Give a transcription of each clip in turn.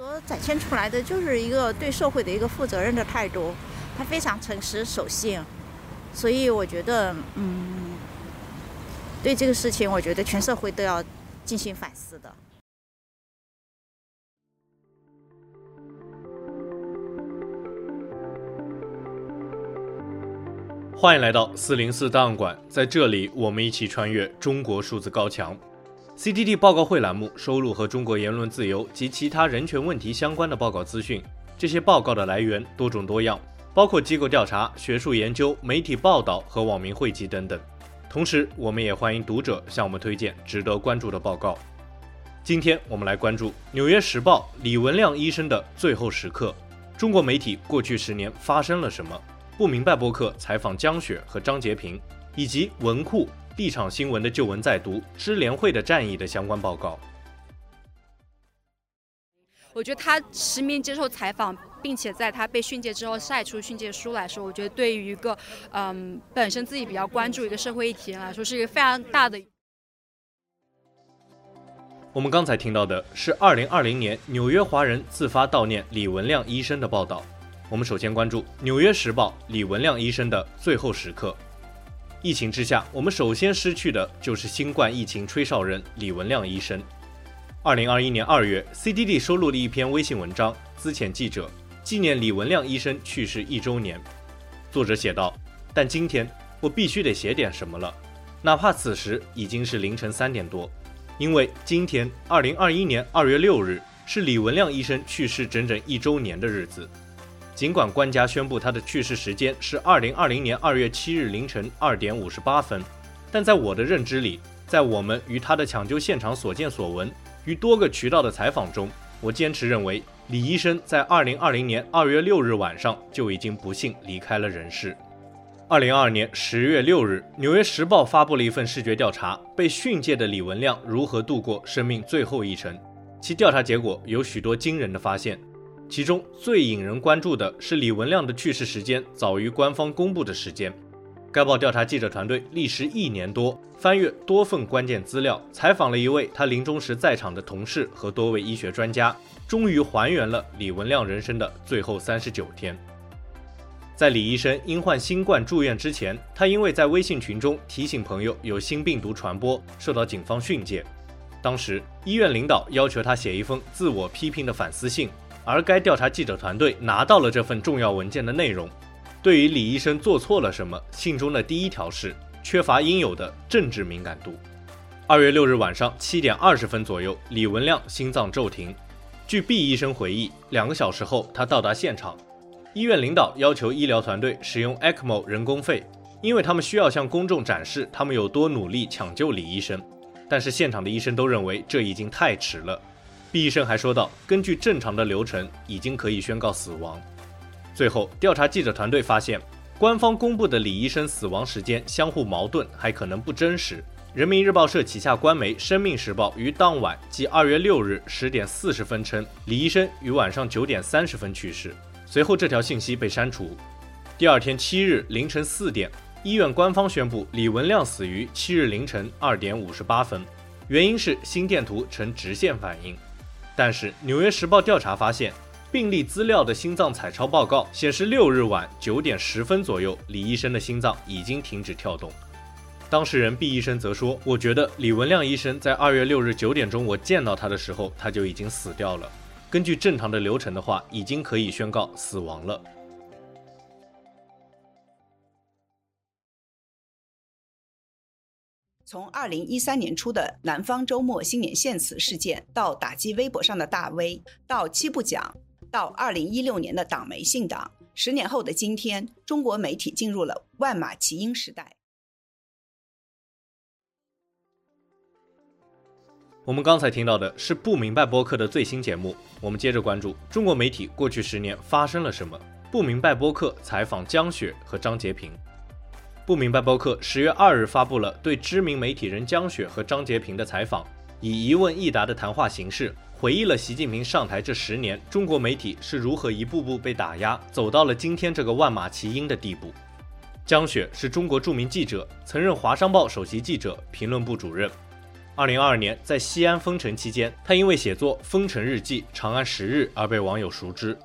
所展现出来的就是一个对社会的一个负责任的态度，他非常诚实守信，所以我觉得，嗯，对这个事情，我觉得全社会都要进行反思的。欢迎来到四零四档案馆，在这里，我们一起穿越中国数字高墙。CDD 报告会栏目收录和中国言论自由及其他人权问题相关的报告资讯。这些报告的来源多种多样，包括机构调查、学术研究、媒体报道和网民汇集等等。同时，我们也欢迎读者向我们推荐值得关注的报告。今天我们来关注《纽约时报》李文亮医生的最后时刻：中国媒体过去十年发生了什么？不明白播客采访江雪和张洁平，以及文库立场新闻的旧闻再读、支联会的战役的相关报告。我觉得他实名接受采访，并且在他被训诫之后晒出训诫书来说，我觉得对于一个嗯本身自己比较关注一个社会议题人来说，是一个非常大的。我们刚才听到的是二零二零年纽约华人自发悼念李文亮医生的报道。我们首先关注《纽约时报》李文亮医生的最后时刻。疫情之下，我们首先失去的就是新冠疫情吹哨人李文亮医生。二零二一年二月，CDD 收录了一篇微信文章，资浅记者纪念李文亮医生去世一周年。作者写道：“但今天我必须得写点什么了，哪怕此时已经是凌晨三点多，因为今天二零二一年二月六日是李文亮医生去世整整一周年的日子。”尽管官家宣布他的去世时间是二零二零年二月七日凌晨二点五十八分，但在我的认知里，在我们与他的抢救现场所见所闻与多个渠道的采访中，我坚持认为李医生在二零二零年二月六日晚上就已经不幸离开了人世。二零二二年十月六日，《纽约时报》发布了一份视觉调查，被训诫的李文亮如何度过生命最后一程，其调查结果有许多惊人的发现。其中最引人关注的是李文亮的去世时间早于官方公布的时间。该报调查记者团队历时一年多，翻阅多份关键资料，采访了一位他临终时在场的同事和多位医学专家，终于还原了李文亮人生的最后三十九天。在李医生因患新冠住院之前，他因为在微信群中提醒朋友有新病毒传播，受到警方训诫。当时医院领导要求他写一封自我批评的反思信。而该调查记者团队拿到了这份重要文件的内容。对于李医生做错了什么，信中的第一条是缺乏应有的政治敏感度。二月六日晚上七点二十分左右，李文亮心脏骤停。据毕医生回忆，两个小时后他到达现场。医院领导要求医疗团队使用 ECMO 人工肺，因为他们需要向公众展示他们有多努力抢救李医生。但是现场的医生都认为这已经太迟了。毕医生还说道：“根据正常的流程，已经可以宣告死亡。”最后，调查记者团队发现，官方公布的李医生死亡时间相互矛盾，还可能不真实。人民日报社旗下官媒《生命时报》于当晚，即二月六日十点四十分称，李医生于晚上九点三十分去世。随后，这条信息被删除。第二天七日凌晨四点，医院官方宣布李文亮死于七日凌晨二点五十八分，原因是心电图呈直线反应。但是，《纽约时报》调查发现，病例资料的心脏彩超报告显示，六日晚九点十分左右，李医生的心脏已经停止跳动。当事人毕医生则说：“我觉得李文亮医生在二月六日九点钟我见到他的时候，他就已经死掉了。根据正常的流程的话，已经可以宣告死亡了。”从二零一三年初的南方周末新年献词事件，到打击微博上的大 V，到七不讲，到二零一六年的党媒信党，十年后的今天，中国媒体进入了万马齐喑时代。我们刚才听到的是不明白播客的最新节目，我们接着关注中国媒体过去十年发生了什么。不明白播客采访江雪和张洁平。不明白播客十月二日发布了对知名媒体人江雪和张洁平的采访，以一问一答的谈话形式回忆了习近平上台这十年，中国媒体是如何一步步被打压，走到了今天这个万马齐喑的地步。江雪是中国著名记者，曾任华商报首席记者、评论部主任。二零二二年在西安封城期间，他因为写作《封城日记》《长安十日》而被网友熟知。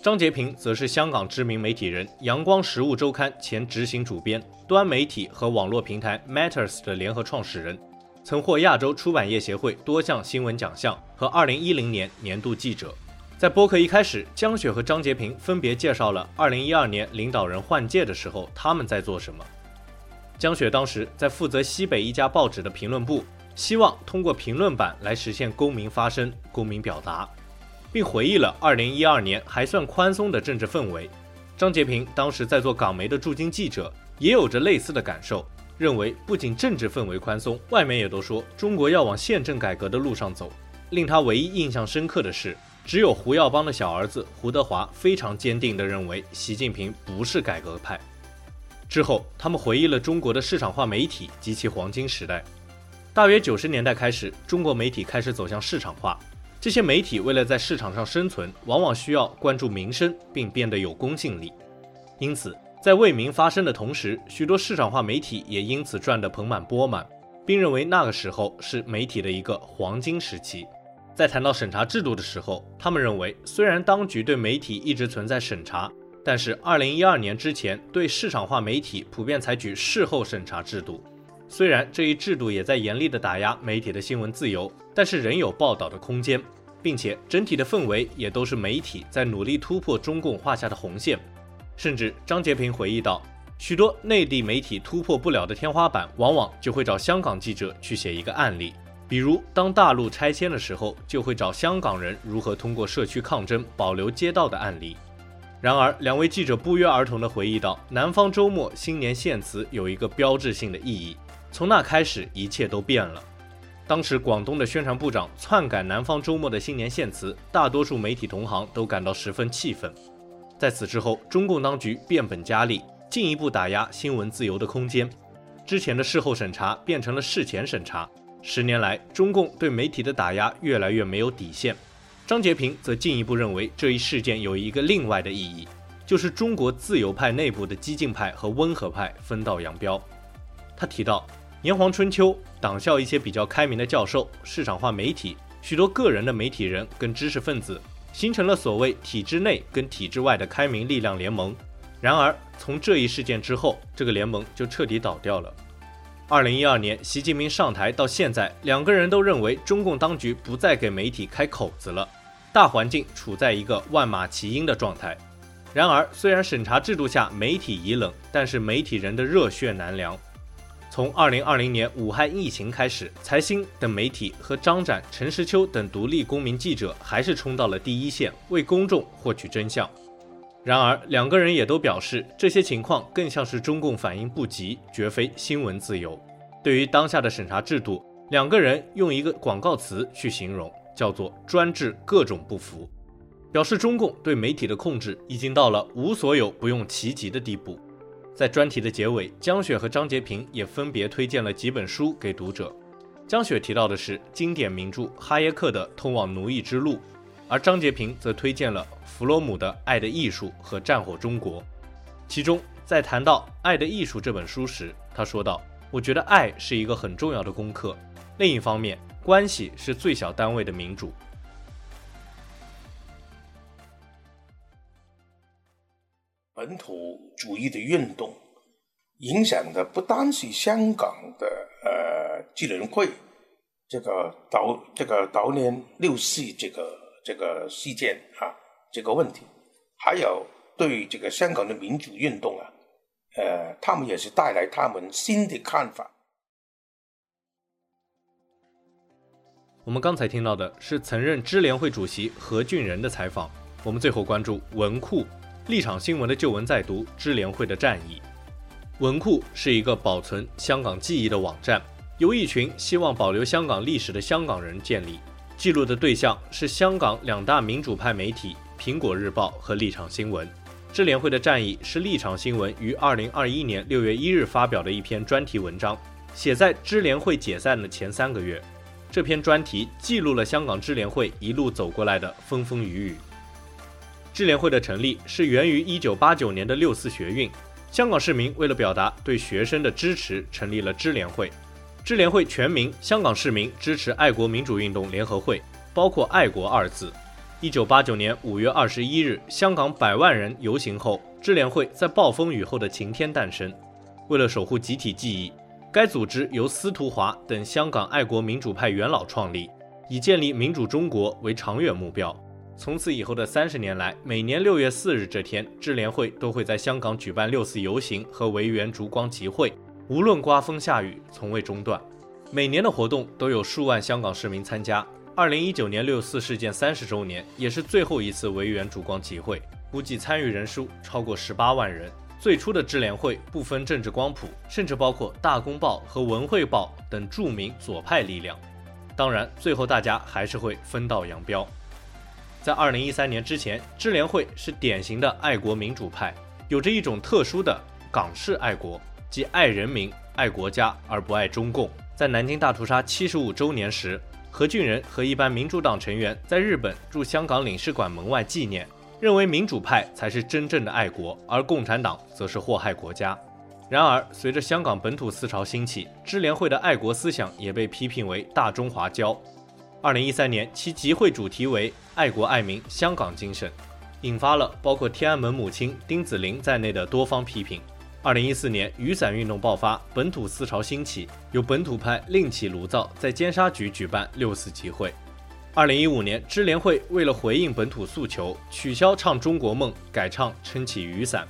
张杰平则是香港知名媒体人，《阳光实物周刊》前执行主编，端媒体和网络平台 Matters 的联合创始人，曾获亚洲出版业协会多项新闻奖项和二零一零年年度记者。在播客一开始，江雪和张杰平分别介绍了二零一二年领导人换届的时候他们在做什么。江雪当时在负责西北一家报纸的评论部，希望通过评论版来实现公民发声、公民表达，并回忆了二零一二年还算宽松的政治氛围。张杰平当时在做港媒的驻京记者，也有着类似的感受，认为不仅政治氛围宽松，外媒也都说中国要往宪政改革的路上走。令他唯一印象深刻的是。只有胡耀邦的小儿子胡德华非常坚定地认为习近平不是改革派。之后，他们回忆了中国的市场化媒体及其黄金时代。大约九十年代开始，中国媒体开始走向市场化。这些媒体为了在市场上生存，往往需要关注民生，并变得有公信力。因此，在为民发声的同时，许多市场化媒体也因此赚得盆满钵满，并认为那个时候是媒体的一个黄金时期。在谈到审查制度的时候，他们认为，虽然当局对媒体一直存在审查，但是2012年之前对市场化媒体普遍采取事后审查制度。虽然这一制度也在严厉地打压媒体的新闻自由，但是仍有报道的空间，并且整体的氛围也都是媒体在努力突破中共画下的红线。甚至张杰平回忆道，许多内地媒体突破不了的天花板，往往就会找香港记者去写一个案例。比如，当大陆拆迁的时候，就会找香港人如何通过社区抗争保留街道的案例。然而，两位记者不约而同地回忆到，《南方周末》新年献词有一个标志性的意义。从那开始，一切都变了。当时，广东的宣传部长篡改《南方周末》的新年献词，大多数媒体同行都感到十分气愤。在此之后，中共当局变本加厉，进一步打压新闻自由的空间。之前的事后审查变成了事前审查。十年来，中共对媒体的打压越来越没有底线。张杰平则进一步认为，这一事件有一个另外的意义，就是中国自由派内部的激进派和温和派分道扬镳。他提到，炎黄春秋，党校一些比较开明的教授、市场化媒体、许多个人的媒体人跟知识分子，形成了所谓体制内跟体制外的开明力量联盟。然而，从这一事件之后，这个联盟就彻底倒掉了。二零一二年，习近平上台到现在，两个人都认为中共当局不再给媒体开口子了，大环境处在一个万马齐喑的状态。然而，虽然审查制度下媒体已冷，但是媒体人的热血难凉。从二零二零年武汉疫情开始，财新等媒体和张展、陈实秋等独立公民记者还是冲到了第一线，为公众获取真相。然而，两个人也都表示，这些情况更像是中共反应不及，绝非新闻自由。对于当下的审查制度，两个人用一个广告词去形容，叫做“专治各种不服”，表示中共对媒体的控制已经到了无所有不用其极的地步。在专题的结尾，江雪和张杰平也分别推荐了几本书给读者。江雪提到的是经典名著哈耶克的《通往奴役之路》。而张杰平则推荐了弗洛姆的《爱的艺术》和《战火中国》，其中在谈到《爱的艺术》这本书时，他说道：“我觉得爱是一个很重要的功课。另一方面，关系是最小单位的民主。”本土主义的运动影响的不单是香港的呃智联会，这个导这个悼念六四这个。这个事件啊，这个问题，还有对这个香港的民主运动啊，呃，他们也是带来他们新的看法。我们刚才听到的是曾任支联会主席何俊仁的采访。我们最后关注文库立场新闻的旧闻再读，支联会的战役。文库是一个保存香港记忆的网站，由一群希望保留香港历史的香港人建立。记录的对象是香港两大民主派媒体《苹果日报》和《立场新闻》。支联会的战役是《立场新闻》于二零二一年六月一日发表的一篇专题文章，写在支联会解散的前三个月。这篇专题记录了香港支联会一路走过来的风风雨雨。支联会的成立是源于一九八九年的六四学运，香港市民为了表达对学生的支持，成立了支联会。支联会全名：香港市民支持爱国民主运动联合会，包括“爱国”二字。一九八九年五月二十一日，香港百万人游行后，支联会在暴风雨后的晴天诞生。为了守护集体记忆，该组织由司徒华等香港爱国民主派元老创立，以建立民主中国为长远目标。从此以后的三十年来，每年六月四日这天，智联会都会在香港举办六四游行和维园烛光集会，无论刮风下雨，从未中断。每年的活动都有数万香港市民参加。二零一九年六四事件三十周年，也是最后一次维园烛光集会，估计参与人数超过十八万人。最初的智联会不分政治光谱，甚至包括《大公报》和《文汇报》等著名左派力量。当然，最后大家还是会分道扬镳。在二零一三年之前，支联会是典型的爱国民主派，有着一种特殊的港式爱国，即爱人民、爱国家而不爱中共。在南京大屠杀七十五周年时，何俊仁和一般民主党成员在日本驻香港领事馆门外纪念，认为民主派才是真正的爱国，而共产党则是祸害国家。然而，随着香港本土思潮兴起，支联会的爱国思想也被批评为大中华胶。二零一三年，其集会主题为“爱国爱民，香港精神”，引发了包括天安门母亲丁子霖在内的多方批评。二零一四年，雨伞运动爆发，本土思潮兴起，有本土派另起炉灶，在尖沙咀举办六四集会。二零一五年，支联会为了回应本土诉求，取消唱中国梦，改唱撑起雨伞。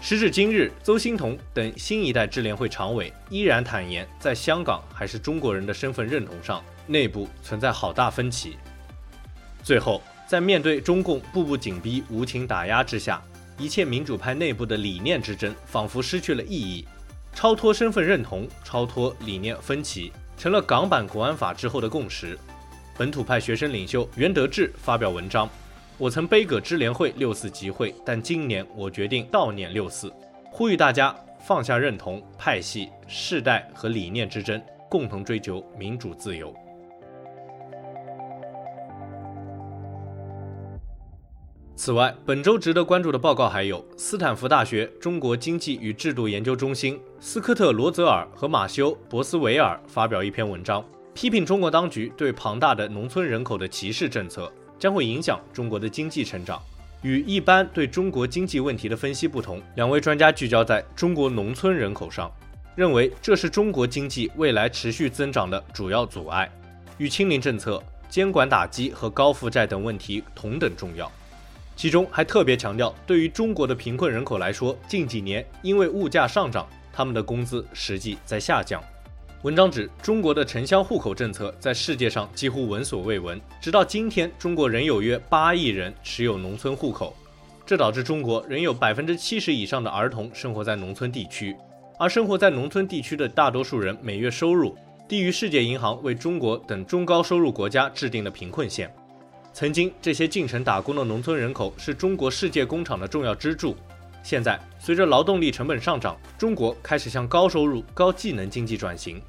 时至今日，邹幸彤等新一代支联会常委依然坦言，在香港还是中国人的身份认同上，内部存在好大分歧。最后，在面对中共步步紧逼、无情打压之下，一切民主派内部的理念之争仿佛失去了意义，超脱身份认同，超脱理念分歧，成了港版国安法之后的共识。本土派学生领袖袁德志发表文章：“我曾杯葛支联会六四集会，但今年我决定悼念六四，呼吁大家放下认同、派系、世代和理念之争，共同追求民主自由。”此外，本周值得关注的报告还有斯坦福大学中国经济与制度研究中心斯科特·罗泽尔和马修·博斯维尔发表一篇文章，批评中国当局对庞大的农村人口的歧视政策将会影响中国的经济成长。与一般对中国经济问题的分析不同，两位专家聚焦在中国农村人口上，认为这是中国经济未来持续增长的主要阻碍，与清零政策、监管打击和高负债等问题同等重要。其中还特别强调，对于中国的贫困人口来说，近几年因为物价上涨，他们的工资实际在下降。文章指，中国的城乡户口政策在世界上几乎闻所未闻，直到今天，中国仍有约八亿人持有农村户口，这导致中国仍有百分之七十以上的儿童生活在农村地区，而生活在农村地区的大多数人每月收入低于世界银行为中国等中高收入国家制定的贫困线。曾经，这些进城打工的农村人口是中国世界工厂的重要支柱。现在，随着劳动力成本上涨，中国开始向高收入、高技能经济转型。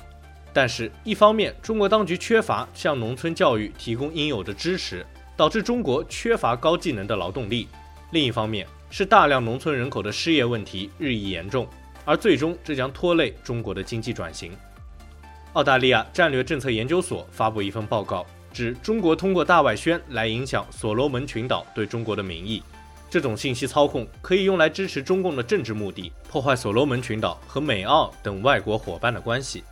但是，一方面，中国当局缺乏向农村教育提供应有的支持，导致中国缺乏高技能的劳动力；另一方面，是大量农村人口的失业问题日益严重，而最终这将拖累中国的经济转型。澳大利亚战略政策研究所发布一份报告。指中国通过大外宣来影响所罗门群岛对中国的民意，这种信息操控可以用来支持中共的政治目的，破坏所罗门群岛和美澳等外国伙伴的关系。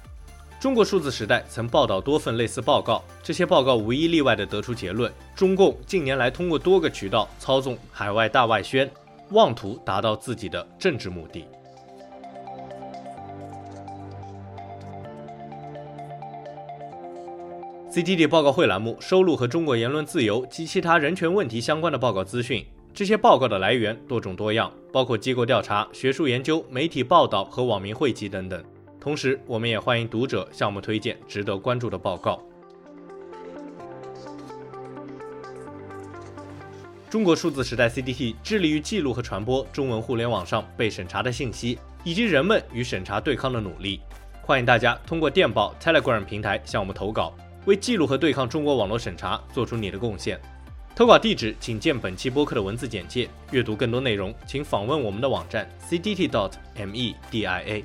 中国数字时代曾报道多份类似报告，这些报告无一例外地得出结论：中共近年来通过多个渠道操纵海外大外宣，妄图达到自己的政治目的。C D T 报告会栏目收录和中国言论自由及其他人权问题相关的报告资讯。这些报告的来源多种多样，包括机构调查、学术研究、媒体报道和网民汇集等等。同时，我们也欢迎读者向我们推荐值得关注的报告。中国数字时代 C D T 致力于记录和传播中文互联网上被审查的信息，以及人们与审查对抗的努力。欢迎大家通过电报 Telegram 平台向我们投稿。为记录和对抗中国网络审查做出你的贡献。投稿地址请见本期播客的文字简介。阅读更多内容，请访问我们的网站 cdt.dot.media。